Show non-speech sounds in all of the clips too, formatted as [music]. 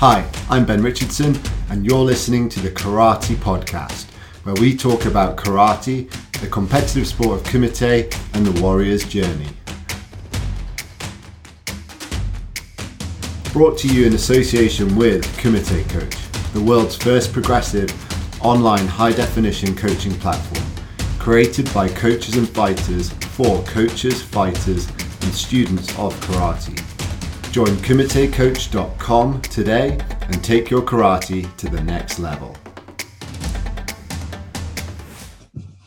Hi, I'm Ben Richardson, and you're listening to the Karate Podcast, where we talk about karate, the competitive sport of kumite, and the warrior's journey. Brought to you in association with Kumite Coach, the world's first progressive online high definition coaching platform, created by coaches and fighters for coaches, fighters, and students of karate. Join KumiteCoach.com today and take your karate to the next level.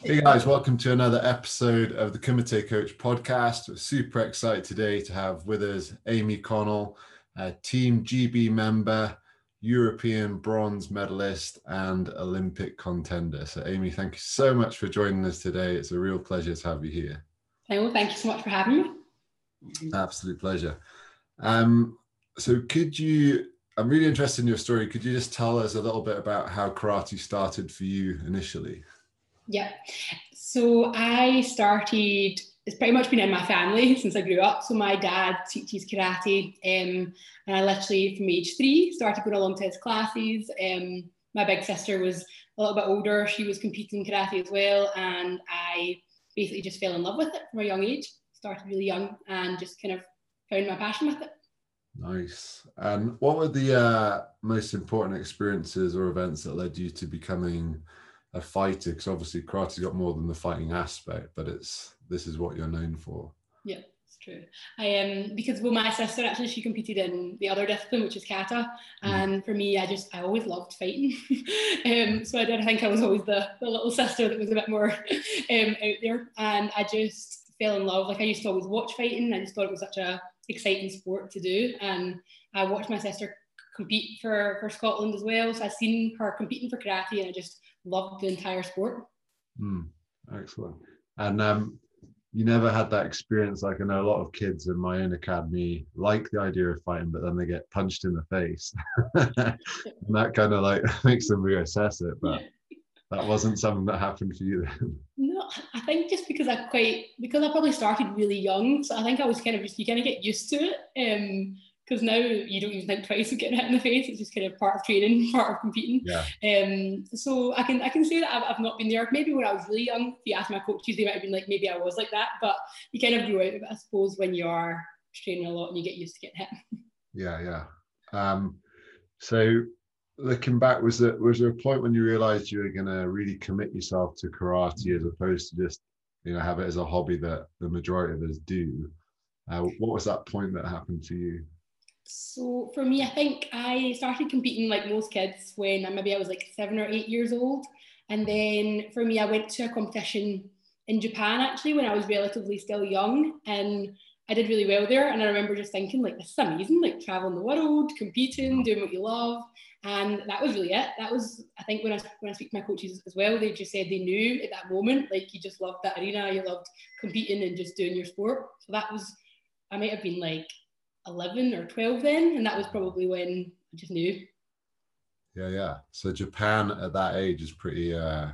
Hey guys, welcome to another episode of the Kumite Coach podcast. We're super excited today to have with us Amy Connell, a Team GB member, European bronze medalist, and Olympic contender. So, Amy, thank you so much for joining us today. It's a real pleasure to have you here. Hey, well, thank you so much for having me. Absolute pleasure. Um, so could you, I'm really interested in your story. Could you just tell us a little bit about how karate started for you initially? Yeah. So I started, it's pretty much been in my family [laughs] since I grew up. So my dad teaches karate. Um, and I literally, from age three, started going along to his classes. Um, my big sister was a little bit older. She was competing karate as well. And I basically just fell in love with it from a young age. Started really young and just kind of found my passion with it. Nice. And what were the uh, most important experiences or events that led you to becoming a fighter? Because obviously karate's got more than the fighting aspect, but it's this is what you're known for. Yeah, it's true. I um because well my sister actually she competed in the other discipline which is kata, mm. and for me I just I always loved fighting. [laughs] um so I did I think I was always the, the little sister that was a bit more [laughs] um out there, and I just fell in love. Like I used to always watch fighting. I just thought it was such a exciting sport to do. And I watched my sister compete for, for Scotland as well. So I've seen her competing for karate and I just loved the entire sport. Mm, excellent. And um, you never had that experience like I know a lot of kids in my own academy like the idea of fighting, but then they get punched in the face. [laughs] and that kind of like [laughs] makes them reassess it. But that wasn't something that happened for you then. I think just because I quite because I probably started really young, so I think I was kind of just you kind of get used to it. Um, because now you don't even think twice of getting hit in the face. It's just kind of part of training, [laughs] part of competing. Yeah. Um, so I can I can say that I've, I've not been there. Maybe when I was really young, if you ask my coaches, they might have been like, maybe I was like that. But you kind of grow out of it, I suppose, when you are training a lot and you get used to getting hit. Yeah, yeah. Um, so looking back, was there was there a point when you realized you were going to really commit yourself to karate as opposed to just you know have it as a hobby that the majority of us do? Uh, what was that point that happened to you? So for me, I think I started competing like most kids when maybe I was like seven or eight years old, and then for me, I went to a competition in Japan actually when I was relatively still young, and I did really well there. And I remember just thinking like this is amazing, like traveling the world, competing, doing what you love and that was really it. That was, I think, when I when I speak to my coaches as well, they just said they knew at that moment, like you just loved that arena, you loved competing and just doing your sport. So that was, I might have been like 11 or 12 then, and that was probably when I just knew. Yeah, yeah. So Japan at that age is pretty, uh,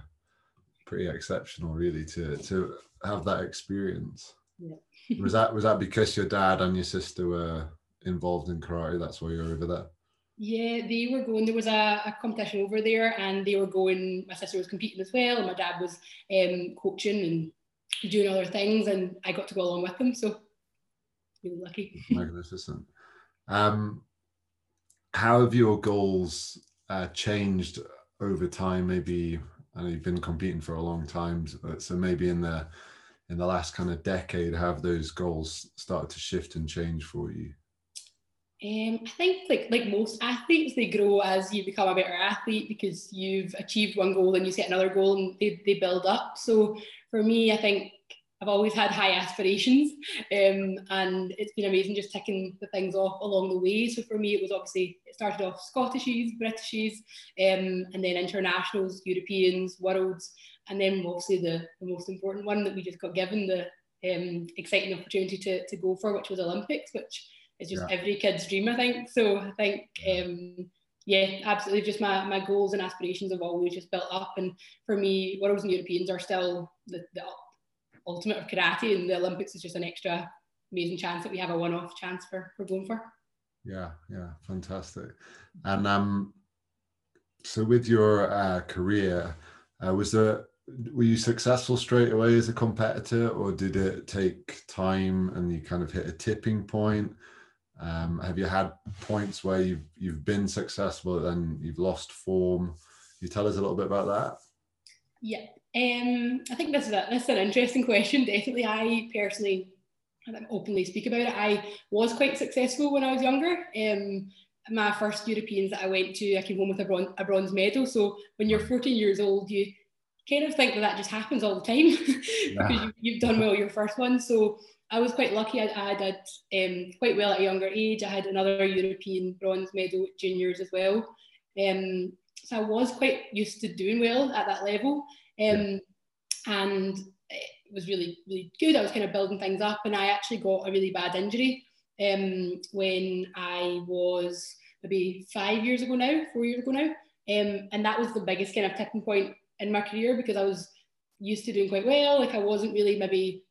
pretty exceptional, really, to to have that experience. Yeah. was that was that because your dad and your sister were involved in karate? That's why you're over there. Yeah, they were going. There was a, a, competition over there, and they were going. My sister was competing as well, and my dad was um, coaching and doing other things, and I got to go along with them. So, really lucky. [laughs] Magnificent. Um, how have your goals uh, changed over time? Maybe I know you've been competing for a long time, so maybe in the in the last kind of decade, have those goals started to shift and change for you? Um, I think like like most athletes, they grow as you become a better athlete because you've achieved one goal and you set another goal and they, they build up. So for me, I think I've always had high aspirations um, and it's been amazing just ticking the things off along the way. So for me, it was obviously, it started off Scottishes, Britishes, um, and then internationals, Europeans, worlds, and then obviously the, the most important one that we just got given the um, exciting opportunity to, to go for, which was Olympics, which is just yeah. every kid's dream, I think. So I think, um, yeah, absolutely. Just my, my goals and aspirations have always just built up. And for me, Worlds and Europeans are still the, the ultimate of karate, and the Olympics is just an extra amazing chance that we have a one off chance for, for going for. Yeah, yeah, fantastic. And um, so with your uh, career, uh, was there were you successful straight away as a competitor, or did it take time and you kind of hit a tipping point? Um, have you had points where you've you've been successful and you've lost form? Can you tell us a little bit about that? Yeah, um, I think this is a, this is an interesting question. Definitely, I personally, I openly speak about it. I was quite successful when I was younger. Um, my first Europeans that I went to, I came home with a bronze, a bronze medal. So when you're 14 years old, you kind of think that that just happens all the time [laughs] because you, have done well your first one. So I was quite lucky. I, I did um, quite well at a younger age. I had another European bronze medal at juniors as well. Um, so I was quite used to doing well at that level. Um, yeah. And it was really, really good. I was kind of building things up, and I actually got a really bad injury um, when I was maybe five years ago now, four years ago now. Um, and that was the biggest kind of tipping point in my career because I was used to doing quite well. Like I wasn't really maybe,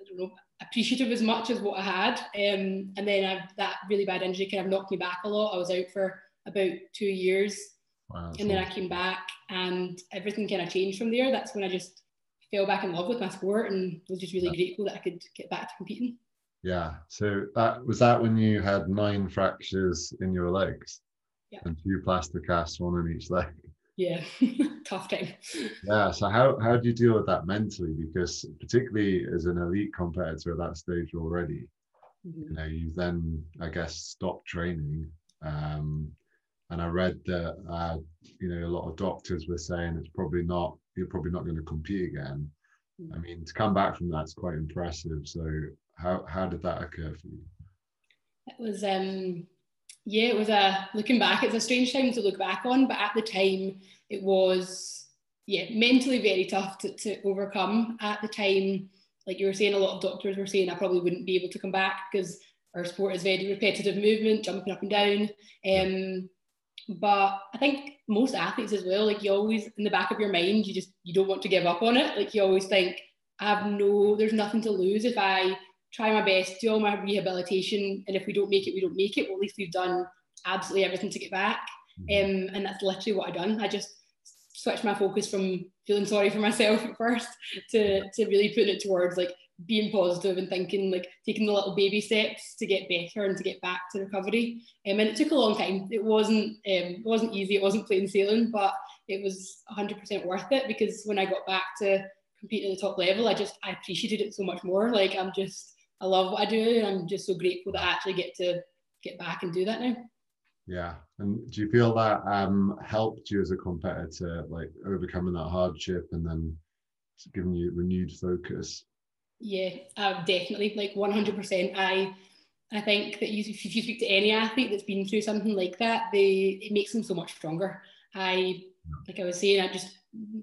I don't know, appreciative as much as what I had. Um, and then I, that really bad injury kind of knocked me back a lot. I was out for about two years. Wow, and then I came back and everything kind of changed from there. That's when I just fell back in love with my sport and was just really yeah. grateful that I could get back to competing. Yeah. So that was that when you had nine fractures in your legs yeah. and two plaster casts, one in each leg. Yeah, [laughs] tough time. Yeah. So how how do you deal with that mentally? Because particularly as an elite competitor at that stage already, mm-hmm. you know, you then I guess stop training. Um, and I read that uh, you know a lot of doctors were saying it's probably not you're probably not going to compete again. Mm-hmm. I mean, to come back from that's quite impressive. So how how did that occur for you? It was um yeah, it was a looking back, it's a strange time to look back on, but at the time it was yeah, mentally very tough to, to overcome. At the time, like you were saying, a lot of doctors were saying I probably wouldn't be able to come back because our sport is very repetitive movement, jumping up and down. Um, but I think most athletes as well, like you always in the back of your mind, you just you don't want to give up on it. Like you always think, I have no, there's nothing to lose if I try my best, do all my rehabilitation, and if we don't make it, we don't make it. Well, at least we've done absolutely everything to get back. Mm-hmm. Um, and that's literally what I've done. I just switched my focus from feeling sorry for myself at first to, to really putting it towards like being positive and thinking like taking the little baby steps to get better and to get back to recovery. Um, and it took a long time. It wasn't um, it wasn't easy. It wasn't plain sailing, but it was 100% worth it because when I got back to compete at the top level, I just I appreciated it so much more. Like I'm just I love what I do, and I'm just so grateful that I actually get to get back and do that now. Yeah, and do you feel that um, helped you as a competitor, like overcoming that hardship and then giving you renewed focus? Yeah, uh, definitely, like 100%. I I think that you, if you speak to any athlete that's been through something like that, they it makes them so much stronger. I, like I was saying, I'm just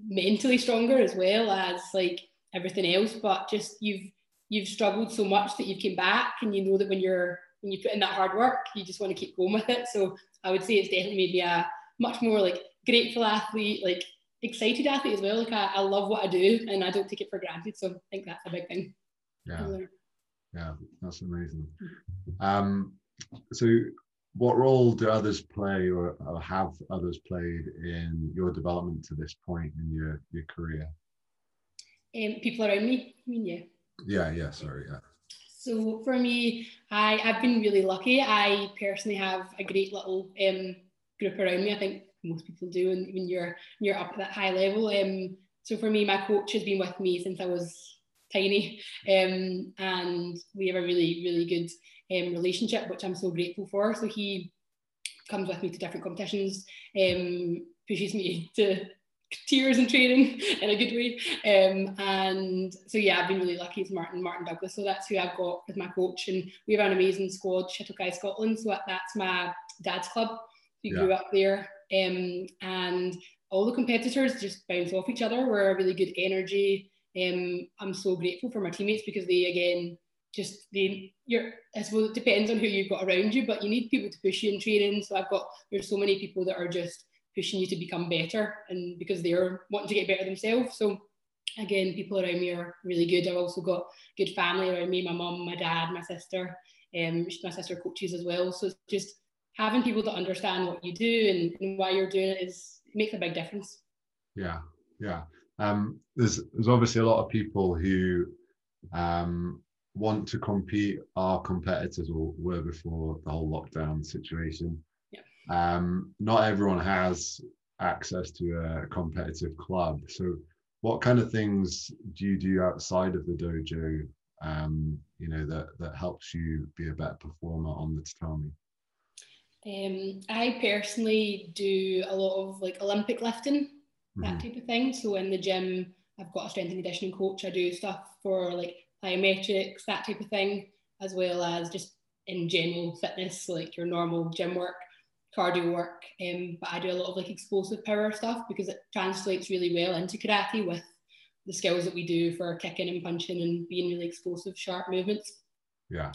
mentally stronger as well as like everything else. But just you've you've struggled so much that you've came back and you know that when you're when you put in that hard work you just want to keep going with it. So i would say it's definitely made me a much more like grateful athlete like excited athlete as well. Like I, I love what i do and i don't take it for granted. So i think that's a big thing. Yeah. Yeah that's amazing. Um so what role do others play or, or have others played in your development to this point in your your career? Um, people around me i mean? Yeah yeah, yeah, sorry, yeah. So for me, I, I've been really lucky. I personally have a great little um, group around me. I think most people do when, when you're you're up at that high level. Um, so for me, my coach has been with me since I was tiny, um, and we have a really really good um, relationship, which I'm so grateful for. So he comes with me to different competitions, um, pushes me [laughs] to tears and training in a good way. Um, and so yeah, I've been really lucky as Martin Martin Douglas. So that's who I've got as my coach, and we have an amazing squad, Shitokai Scotland. So that's my dad's club. We yeah. grew up there, um, and all the competitors just bounce off each other. We're a really good energy. Um, I'm so grateful for my teammates because they again just they you're I suppose it depends on who you've got around you, but you need people to push you in training. So I've got there's so many people that are just pushing you to become better and because they're wanting to get better themselves. So again, people around me are really good. I've also got good family around me, my mum, my dad, my sister. Um, my sister coaches as well. So just having people to understand what you do and, and why you're doing it is it makes a big difference. Yeah, yeah. Um, there's there's obviously a lot of people who um, want to compete, are competitors or were before the whole lockdown situation. Um, not everyone has access to a competitive club. So, what kind of things do you do outside of the dojo? Um, you know that that helps you be a better performer on the tatami. Um, I personally do a lot of like Olympic lifting, mm-hmm. that type of thing. So in the gym, I've got a strength and conditioning coach. I do stuff for like plyometrics, that type of thing, as well as just in general fitness, like your normal gym work, cardio work. Um, but I do a lot of like explosive power stuff because it translates really well into karate with the skills that we do for kicking and punching and being really explosive, sharp movements. Yeah.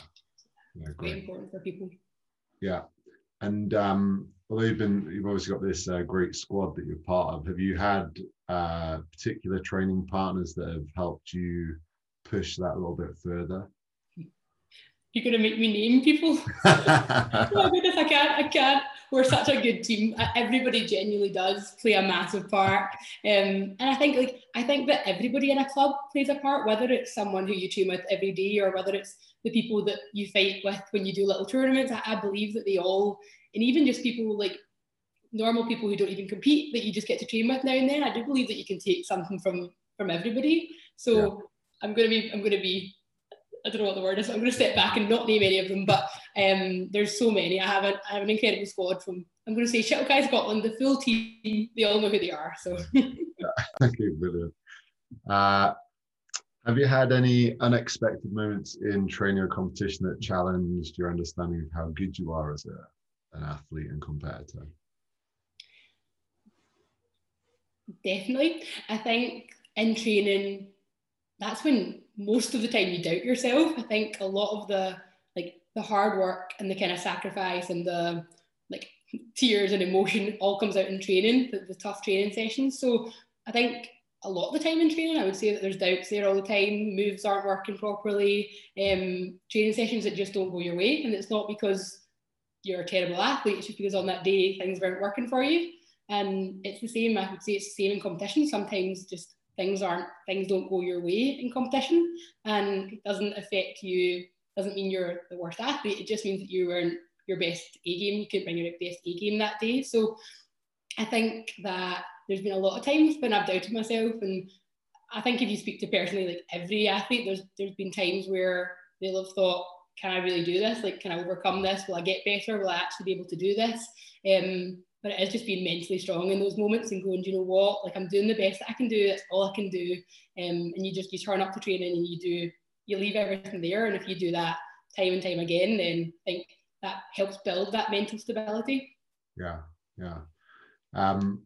yeah it's important for people. Yeah. And um, although you've been, you've obviously got this uh, great squad that you're part of. Have you had uh, particular training partners that have helped you push that a little bit further? You're gonna make me name people. [laughs] oh my goodness, I can't, I can't. We're such a good team. Everybody genuinely does play a massive part. Um, and I think like I think that everybody in a club plays a part, whether it's someone who you train with every day or whether it's the people that you fight with when you do little tournaments. I, I believe that they all, and even just people like normal people who don't even compete that you just get to train with now and then. I do believe that you can take something from from everybody. So yeah. I'm gonna be I'm gonna be I don't know what the word is. I'm going to step back and not name any of them, but um, there's so many. I have, a, I have an incredible squad from, I'm going to say Shitokai Scotland, the full team, they all know who they are. So, [laughs] [laughs] thank you, brilliant. Uh, have you had any unexpected moments in training or competition that challenged your understanding of how good you are as a, an athlete and competitor? Definitely. I think in training, that's when most of the time you doubt yourself. I think a lot of the like the hard work and the kind of sacrifice and the like tears and emotion all comes out in training, the, the tough training sessions. So I think a lot of the time in training, I would say that there's doubts there all the time. Moves aren't working properly. Um, training sessions that just don't go your way, and it's not because you're a terrible athlete. It's just because on that day things weren't working for you. And it's the same. I would say it's the same in competition. Sometimes just things aren't things don't go your way in competition and it doesn't affect you doesn't mean you're the worst athlete it just means that you weren't your best A game you couldn't bring your best A game that day. So I think that there's been a lot of times when I've doubted myself and I think if you speak to personally like every athlete there's there's been times where they'll have thought can I really do this? Like can I overcome this? Will I get better? Will I actually be able to do this? Um, but it is just being mentally strong in those moments and going, do you know what? Like I'm doing the best that I can do. That's all I can do. Um, and you just you turn up to training and you do you leave everything there. And if you do that time and time again, then I think that helps build that mental stability. Yeah, yeah. Um,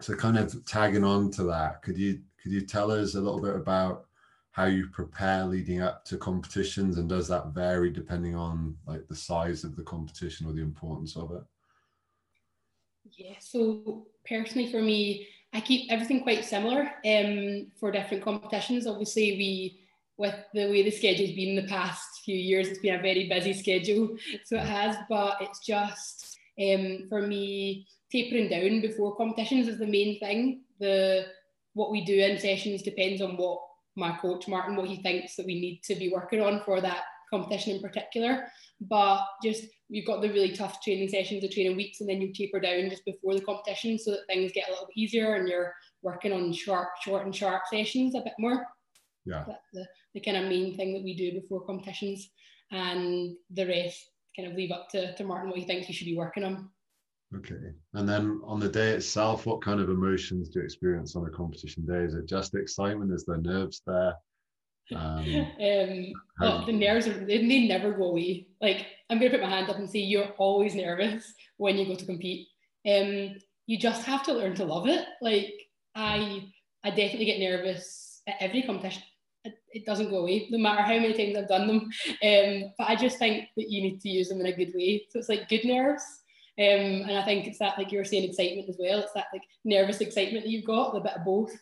so kind of tagging on to that, could you could you tell us a little bit about how you prepare leading up to competitions and does that vary depending on like the size of the competition or the importance of it? Yeah, so personally for me, I keep everything quite similar um, for different competitions. Obviously, we with the way the schedule's been in the past few years, it's been a very busy schedule, [laughs] so it has. But it's just um, for me tapering down before competitions is the main thing. The what we do in sessions depends on what my coach Martin what he thinks that we need to be working on for that competition in particular. But just you've got the really tough training sessions, the training weeks, and then you taper down just before the competition so that things get a little bit easier and you're working on sharp, short and sharp sessions a bit more. Yeah. That's the, the kind of main thing that we do before competitions. And the rest kind of leave up to, to Martin what he thinks he should be working on. Okay. And then on the day itself, what kind of emotions do you experience on a competition day? Is it just excitement? Is there nerves there? Um, um, the nerves are they, they never go away. Like I'm gonna put my hand up and say you're always nervous when you go to compete. Um, you just have to learn to love it. Like I, I definitely get nervous at every competition. It, it doesn't go away, no matter how many times I've done them. Um, but I just think that you need to use them in a good way. So it's like good nerves. Um, and I think it's that, like you were saying, excitement as well. It's that like nervous excitement that you've got, a bit of both.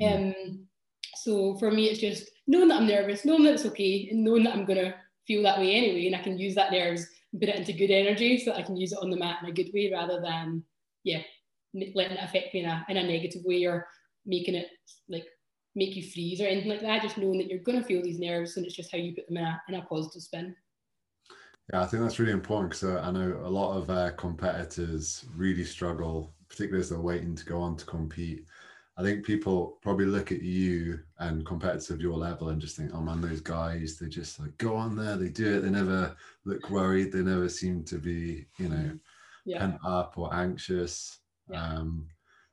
Mm. Um, so for me, it's just knowing that I'm nervous, knowing that it's okay, and knowing that I'm gonna feel that way anyway, and I can use that nerves and put it into good energy so that I can use it on the mat in a good way rather than yeah letting it affect me in a, in a negative way or making it like make you freeze or anything like that. Just knowing that you're to feel these nerves and it's just how you put them in a, in a positive spin. Yeah, I think that's really important because uh, I know a lot of uh, competitors really struggle, particularly as they're waiting to go on to compete. I think people probably look at you and competitors of your level and just think, oh man, those guys, they just like go on there, they do it, they never look worried, they never seem to be, you know, yeah. pent up or anxious. Yeah. Um,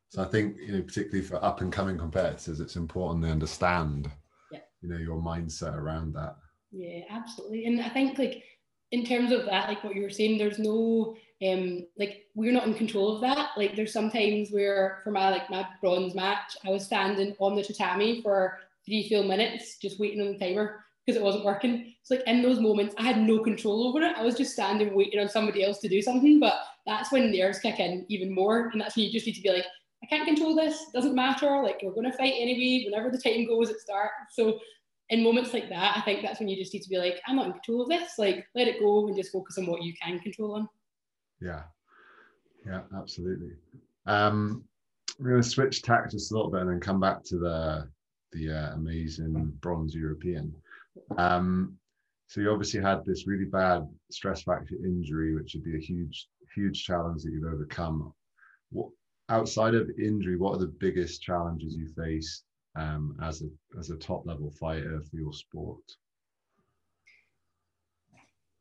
so I think, you know, particularly for up and coming competitors, it's important they understand, yeah. you know, your mindset around that. Yeah, absolutely. And I think like in terms of that, like what you were saying, there's no um like we're not in control of that. Like there's sometimes where for my like my bronze match, I was standing on the tatami for three full minutes just waiting on the timer because it wasn't working. It's like in those moments I had no control over it. I was just standing waiting on somebody else to do something. But that's when nerves kick in even more. And that's when you just need to be like, I can't control this, it doesn't matter. Like we're gonna fight anyway, whenever the time goes, it starts. So in moments like that, I think that's when you just need to be like, I'm not in control of this. Like, let it go and just focus on what you can control on. Yeah, yeah, absolutely. Um, we're going to switch tack just a little bit and then come back to the the uh, amazing bronze European. Um, so you obviously had this really bad stress fracture injury, which would be a huge, huge challenge that you've overcome. What outside of injury, what are the biggest challenges you face um, as a as a top level fighter for your sport?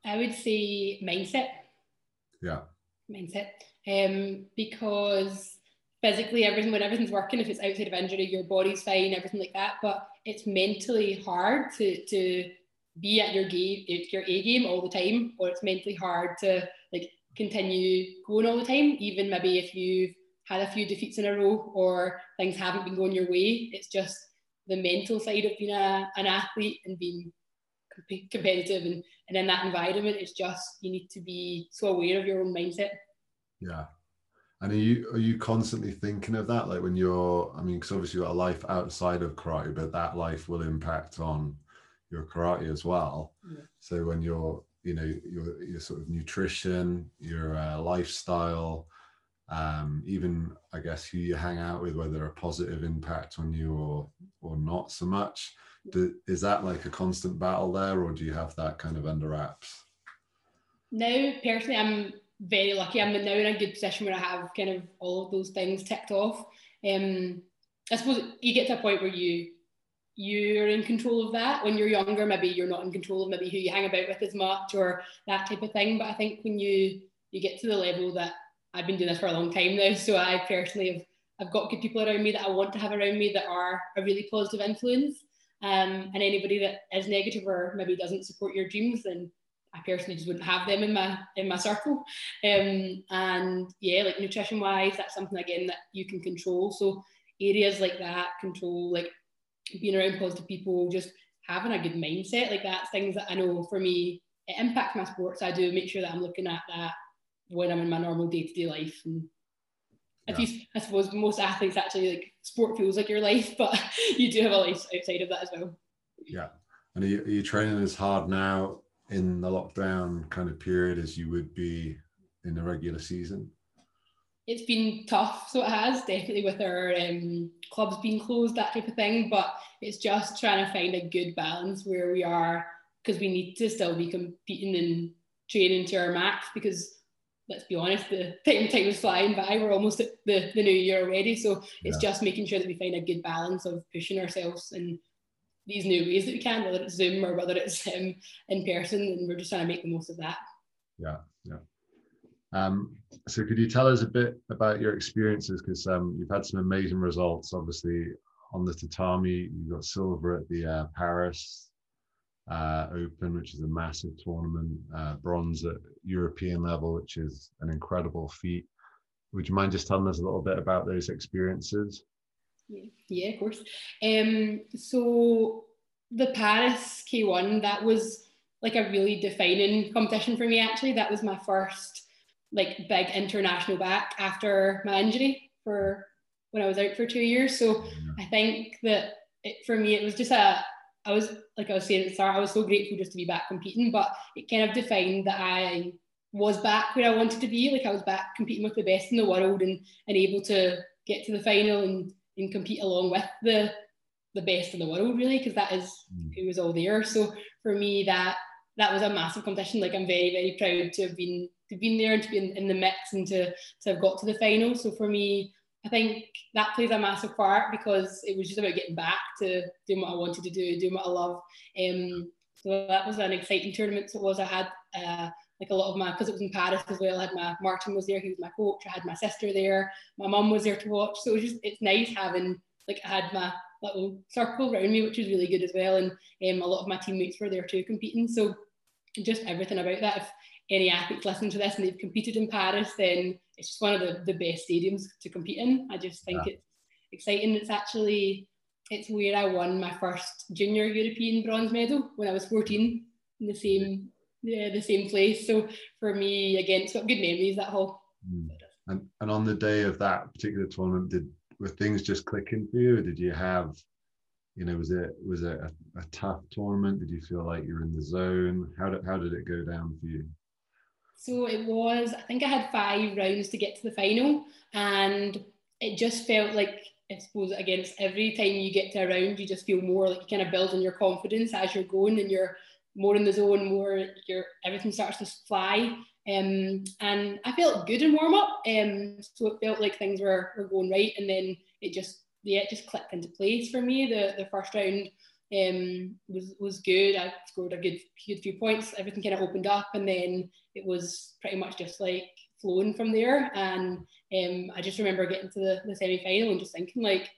I would say mindset. Yeah. Mindset. Um, because physically everything when everything's working, if it's outside of injury, your body's fine, everything like that. But it's mentally hard to to be at your game, your A game all the time, or it's mentally hard to like continue going all the time, even maybe if you've had a few defeats in a row or things haven't been going your way. It's just the mental side of being a, an athlete and being competitive and, and in that environment. It's just you need to be so aware of your own mindset. Yeah. And are you are you constantly thinking of that? Like when you're, I mean, because obviously you've got a life outside of karate, but that life will impact on your karate as well. Yeah. So when you're, you know, your your sort of nutrition, your uh, lifestyle, um, even I guess who you hang out with, whether a positive impact on you or or not so much. Do, is that like a constant battle there, or do you have that kind of under wraps? Now, personally, I'm very lucky. I'm now in a good position where I have kind of all of those things ticked off. Um, I suppose you get to a point where you you're in control of that. When you're younger, maybe you're not in control of maybe who you hang about with as much or that type of thing. But I think when you you get to the level that I've been doing this for a long time now, so I personally have I've got good people around me that I want to have around me that are a really positive influence. Um, and anybody that is negative or maybe doesn't support your dreams, then I personally just wouldn't have them in my in my circle. Um, and yeah, like nutrition wise, that's something again that you can control. So areas like that, control like being around positive people, just having a good mindset, like that's things that I know for me it impacts my sports. I do make sure that I'm looking at that when I'm in my normal day to day life. And if yeah. you, I suppose most athletes actually like sport feels like your life, [laughs] but you do have a life outside of that as well. Yeah. And are you, are you training as hard now in the lockdown kind of period as you would be in the regular season? It's been tough, so it has definitely with our um, clubs being closed, that type of thing. But it's just trying to find a good balance where we are because we need to still be competing and training to our max because let's be honest, the time time is flying by. We're almost at the, the new year already. So it's yeah. just making sure that we find a good balance of pushing ourselves in these new ways that we can, whether it's Zoom or whether it's um, in person, and we're just trying to make the most of that. Yeah, yeah. Um, so could you tell us a bit about your experiences? Because um, you've had some amazing results, obviously on the tatami. You got silver at the uh, Paris uh, Open, which is a massive tournament, uh, bronze at European level, which is an incredible feat. Would you mind just telling us a little bit about those experiences? Yeah, yeah of course. Um, so the Paris K1, that was like a really defining competition for me. Actually, that was my first like big international back after my injury for when I was out for two years. So I think that it, for me, it was just a I was like I was saying at the start, I was so grateful just to be back competing, but it kind of defined that I was back where I wanted to be. Like I was back competing with the best in the world and and able to get to the final and and compete along with the the best in the world really because that is mm. who was all there. So for me that that was a massive competition. Like I'm very very proud to have been to have been there and to be in, in the mix and to to have got to the final. So for me I think that plays a massive part because it was just about getting back to doing what I wanted to do, doing what I love. Um, so that was an exciting tournament. So it was. I had uh, like a lot of my because it was in Paris as well. I had my Martin was there, he was my coach. I had my sister there. My mum was there to watch. So it was just it's nice having like I had my little circle around me, which was really good as well. And um, a lot of my teammates were there too competing. So just everything about that. If any athletes listen to this and they've competed in Paris, then it's just one of the, the best stadiums to compete in. I just think yeah. it's exciting. It's actually it's where I won my first junior European bronze medal when I was 14 in the same yeah, the same place. So for me, again, it's got good memories that whole. Mm. And and on the day of that particular tournament, did were things just clicking for you? Or did you have, you know, was it was it a, a tough tournament? Did you feel like you're in the zone? How did how did it go down for you? So it was, I think I had five rounds to get to the final, and it just felt like, I suppose, against every time you get to a round, you just feel more like you kind of build on your confidence as you're going and you're more in the zone, more your everything starts to fly. Um, and I felt good in warm up, um, so it felt like things were, were going right, and then it just yeah, it just clicked into place for me. The the first round um, was was good. I scored a good, good few points. Everything kind of opened up, and then it was pretty much just like flowing from there. And um, I just remember getting to the, the semi final and just thinking like,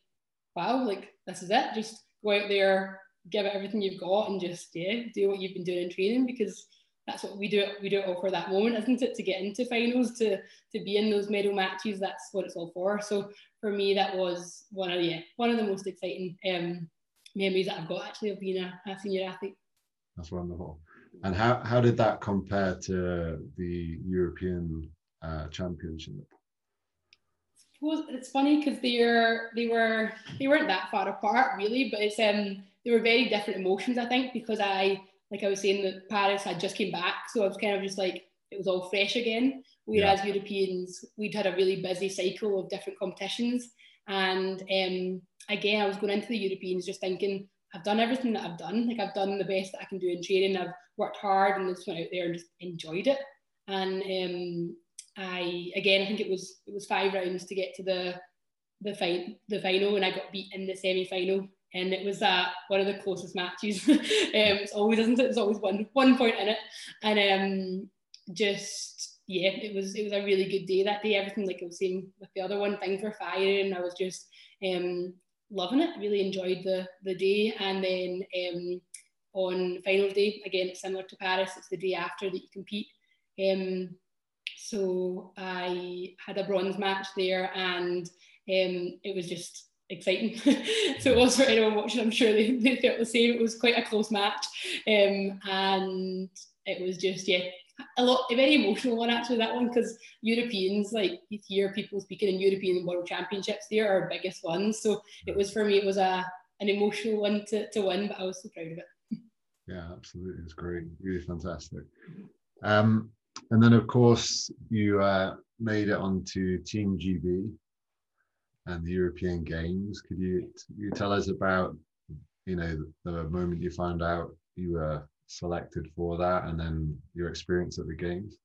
wow, like this is it. Just go out there, give it everything you've got, and just yeah, do what you've been doing in training because that's what we do. We do it all for that moment, isn't it? To get into finals, to to be in those medal matches. That's what it's all for. So for me, that was one of yeah one of the most exciting um, memories that I've got actually of being a, a senior athlete. That's wonderful. And how, how did that compare to the European uh, Championship? Well, it's funny because they were they were they weren't that far apart really, but it's um they were very different emotions I think because I like I was saying that Paris I just came back, so I was kind of just like it was all fresh again. Whereas yeah. Europeans, we'd had a really busy cycle of different competitions, and um, again, I was going into the Europeans just thinking, I've done everything that I've done. Like I've done the best that I can do in training. I've worked hard and just went out there and just enjoyed it. And um, I again, I think it was it was five rounds to get to the the the final, and I got beat in the semi final. And it was uh, one of the closest matches. [laughs] um, it's always isn't it? There's always one one point in it, and um, just yeah, it was it was a really good day that day. Everything like I was saying with the other one, things were firing. I was just um, loving it. Really enjoyed the the day, and then um, on final day again, it's similar to Paris. It's the day after that you compete. Um, so I had a bronze match there, and um, it was just exciting. [laughs] so it was for anyone watching. I'm sure they, they felt the same. It was quite a close match, um, and it was just yeah a lot a very emotional one actually that one because Europeans like you hear people speaking in European World Championships they are our biggest ones. So it was for me it was a an emotional one to, to win but I was so proud of it. Yeah absolutely. It's great. Really fantastic. Um, and then of course you uh, made it onto Team GB and the European Games. Could you you tell us about you know the moment you found out you were selected for that and then your experience at the games?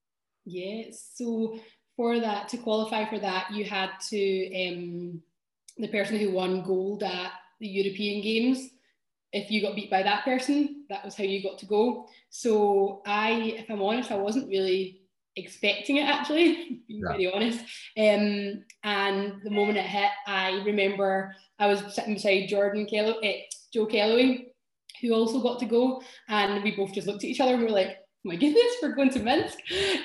Yeah, so for that, to qualify for that, you had to, um, the person who won gold at the European Games, if you got beat by that person, that was how you got to go. So I, if I'm honest, I wasn't really expecting it actually, [laughs] being yeah. very honest. Um, and the moment it hit, I remember I was sitting beside Jordan Kelly, eh, Joe Kellaway, who also got to go. And we both just looked at each other and we were like, oh my goodness, we're going to Minsk.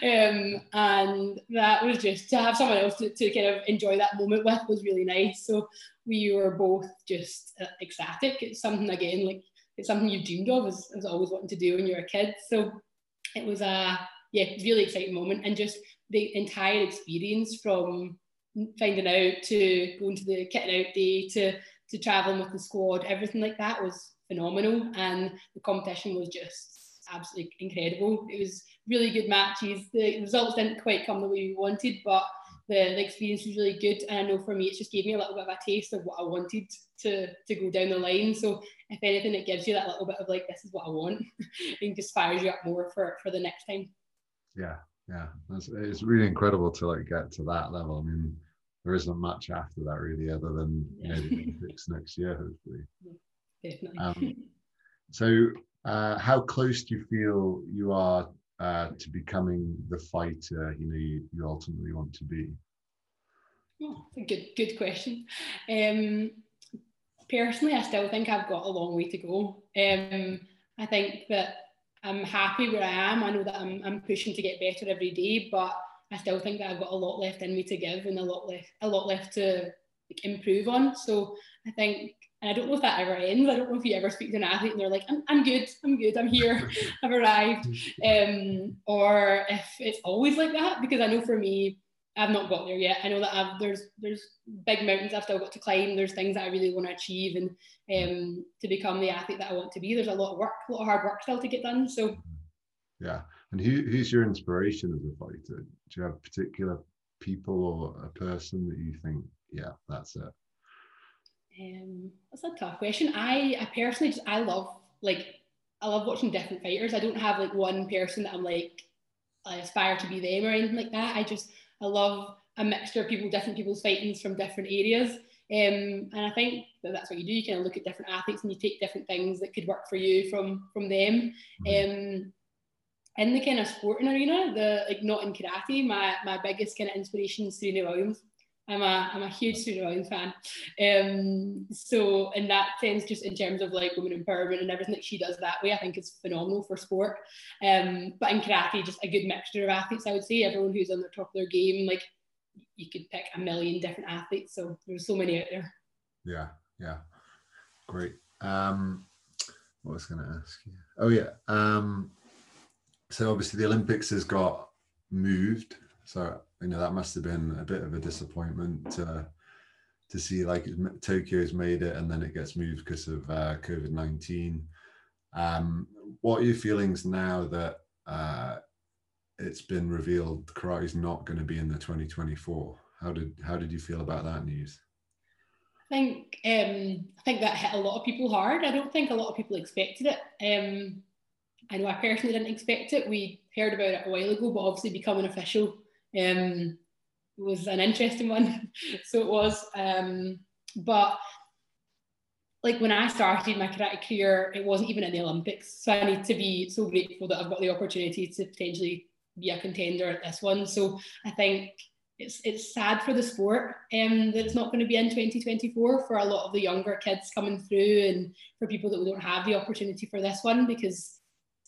Um, and that was just to have someone else to, to kind of enjoy that moment with was really nice. So we were both just uh, ecstatic. It's something, again, like it's something you've dreamed of as, as always wanting to do when you're a kid. So it was a yeah, really exciting moment. And just the entire experience from finding out to going to the kitting out day to to traveling with the squad, everything like that was phenomenal, and the competition was just absolutely incredible. It was really good matches. The results didn't quite come the way we wanted, but the, the experience was really good. And I know for me, it just gave me a little bit of a taste of what I wanted to, to go down the line. So if anything, it gives you that little bit of like, this is what I want [laughs] and just fires you up more for, for the next time. Yeah, yeah. It's, it's really incredible to like get to that level. I mean, there isn't much after that really other than yeah. you know, the [laughs] Olympics next year, hopefully. Definitely. Um, so uh, how close do you feel you are uh, to becoming the fighter you know you, you ultimately want to be? Oh, good, good question. Um, personally, I still think I've got a long way to go. Um, I think that I'm happy where I am. I know that I'm, I'm pushing to get better every day, but I still think that I've got a lot left in me to give and a lot left, a lot left to like, improve on. So I think and I don't know if that ever ends. I don't know if you ever speak to an athlete and they're like, I'm, I'm good, I'm good, I'm here, [laughs] I've arrived. Um, or if it's always like that, because I know for me, I've not got there yet. I know that I've, there's there's big mountains I've still got to climb. There's things that I really want to achieve and um, to become the athlete that I want to be. There's a lot of work, a lot of hard work still to get done. So, yeah. And who, who's your inspiration as a fighter? Do you have particular people or a person that you think, yeah, that's it? Um, that's a tough question. I, I personally just I love like I love watching different fighters. I don't have like one person that I'm like I aspire to be them or anything like that. I just I love a mixture of people, different people's fightings from different areas. Um, and I think that that's what you do. You kind of look at different athletes and you take different things that could work for you from from them. Mm-hmm. Um, in the kind of sporting arena, the like not in karate, my my biggest kind of inspiration is Serena Williams. I'm a I'm a huge Serena Williams fan. Um, so in that sense, just in terms of like women empowerment and everything that she does that way, I think is phenomenal for sport. Um, but in karate, just a good mixture of athletes. I would say everyone who's on the top of their game, like you could pick a million different athletes. So there's so many out there. Yeah, yeah, great. Um, what was going to ask you? Oh yeah. Um, so obviously the Olympics has got moved. So you know that must have been a bit of a disappointment to to see like Tokyo's made it and then it gets moved because of uh, COVID nineteen. Um, what are your feelings now that uh, it's been revealed karate is not going to be in the 2024? How did how did you feel about that news? I think um, I think that hit a lot of people hard. I don't think a lot of people expected it. Um, I know I personally didn't expect it. We heard about it a while ago, but obviously becoming official um, was an interesting one. [laughs] so it was. Um, but like when I started my karate career, it wasn't even in the Olympics. So I need to be so grateful that I've got the opportunity to potentially be a contender at this one. So I think it's it's sad for the sport um, that it's not going to be in 2024 for a lot of the younger kids coming through and for people that don't have the opportunity for this one because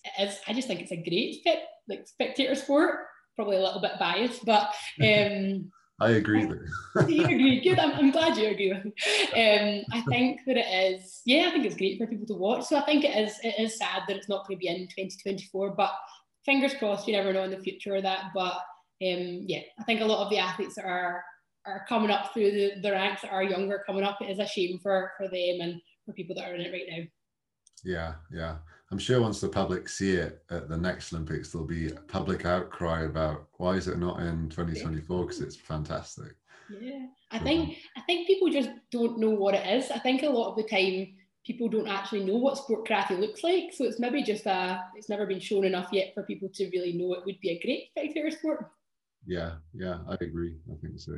it is, I just think it's a great like spectator sport probably a little bit biased, but [laughs] um, I agree [laughs] you agree? Good. I'm, I'm glad you agree with me. Um, I think that it is. Yeah, I think it's great for people to watch. So I think it is. It is sad that it's not going to be in 2024, but fingers crossed. You never know in the future of that. But um, yeah, I think a lot of the athletes that are are coming up through the, the ranks that are younger coming up. It is a shame for for them and for people that are in it right now. Yeah, yeah. I'm sure once the public see it at the next Olympics, there'll be a public outcry about why is it not in 2024 because it's fantastic. Yeah, I think I think people just don't know what it is. I think a lot of the time people don't actually know what sport karate looks like, so it's maybe just a it's never been shown enough yet for people to really know it would be a great spectator sport. Yeah, yeah, I agree. I think so.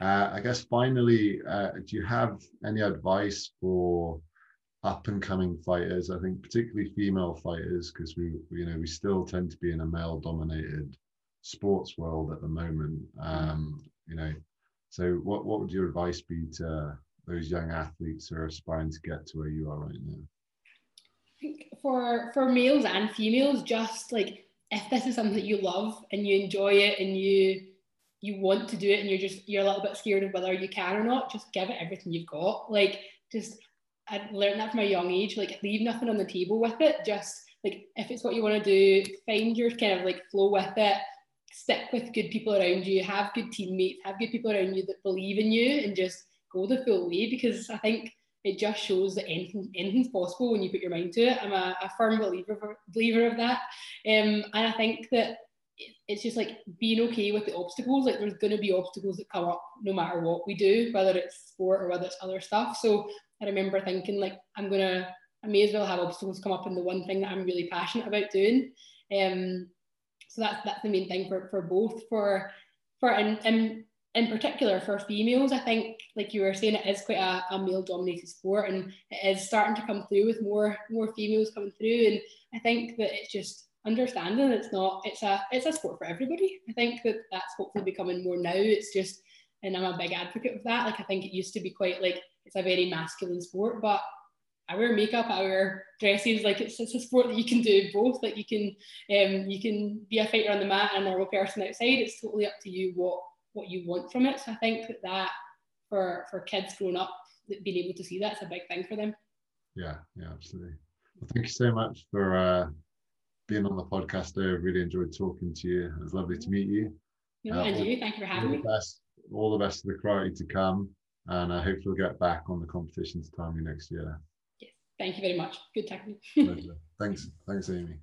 Uh, I guess finally, uh, do you have any advice for up and coming fighters. I think particularly female fighters because we, you know, we still tend to be in a male dominated sports world at the moment. Um, you know, so what what would your advice be to those young athletes who are aspiring to get to where you are right now? I think for for males and females, just like if this is something that you love and you enjoy it and you you want to do it and you're just you're a little bit scared of whether you can or not, just give it everything you've got. Like just I learned that from a young age. Like leave nothing on the table with it. Just like if it's what you want to do, find your kind of like flow with it. Stick with good people around you. Have good teammates. Have good people around you that believe in you, and just go the full way. Because I think it just shows that anything, anything's possible when you put your mind to it. I'm a, a firm believer believer of that, um, and I think that it's just like being okay with the obstacles. Like there's going to be obstacles that come up no matter what we do, whether it's sport or whether it's other stuff. So I remember thinking like I'm gonna, I may as well have obstacles come up in the one thing that I'm really passionate about doing. Um, so that's that's the main thing for for both for for and and in particular for females, I think, like you were saying, it is quite a, a male-dominated sport, and it is starting to come through with more more females coming through. And I think that it's just understanding it's not it's a it's a sport for everybody. I think that that's hopefully becoming more now. It's just, and I'm a big advocate of that. Like I think it used to be quite like it's a very masculine sport, but I wear makeup, I wear dresses. Like it's, it's a sport that you can do both. Like you can um you can be a fighter on the mat and a normal person outside. It's totally up to you what what you want from it. So I think that that for for kids growing up, being able to see that's a big thing for them. Yeah, yeah, absolutely. Well, thank you so much for uh, being on the podcast. I really enjoyed talking to you. It was lovely to meet you. Know, uh, and you, thank you for having me. Best, all the best of the karate to come, and uh, I hope you'll get back on the competitions timing next year. Yes, thank you very much. Good talking. Thanks, thanks, Amy.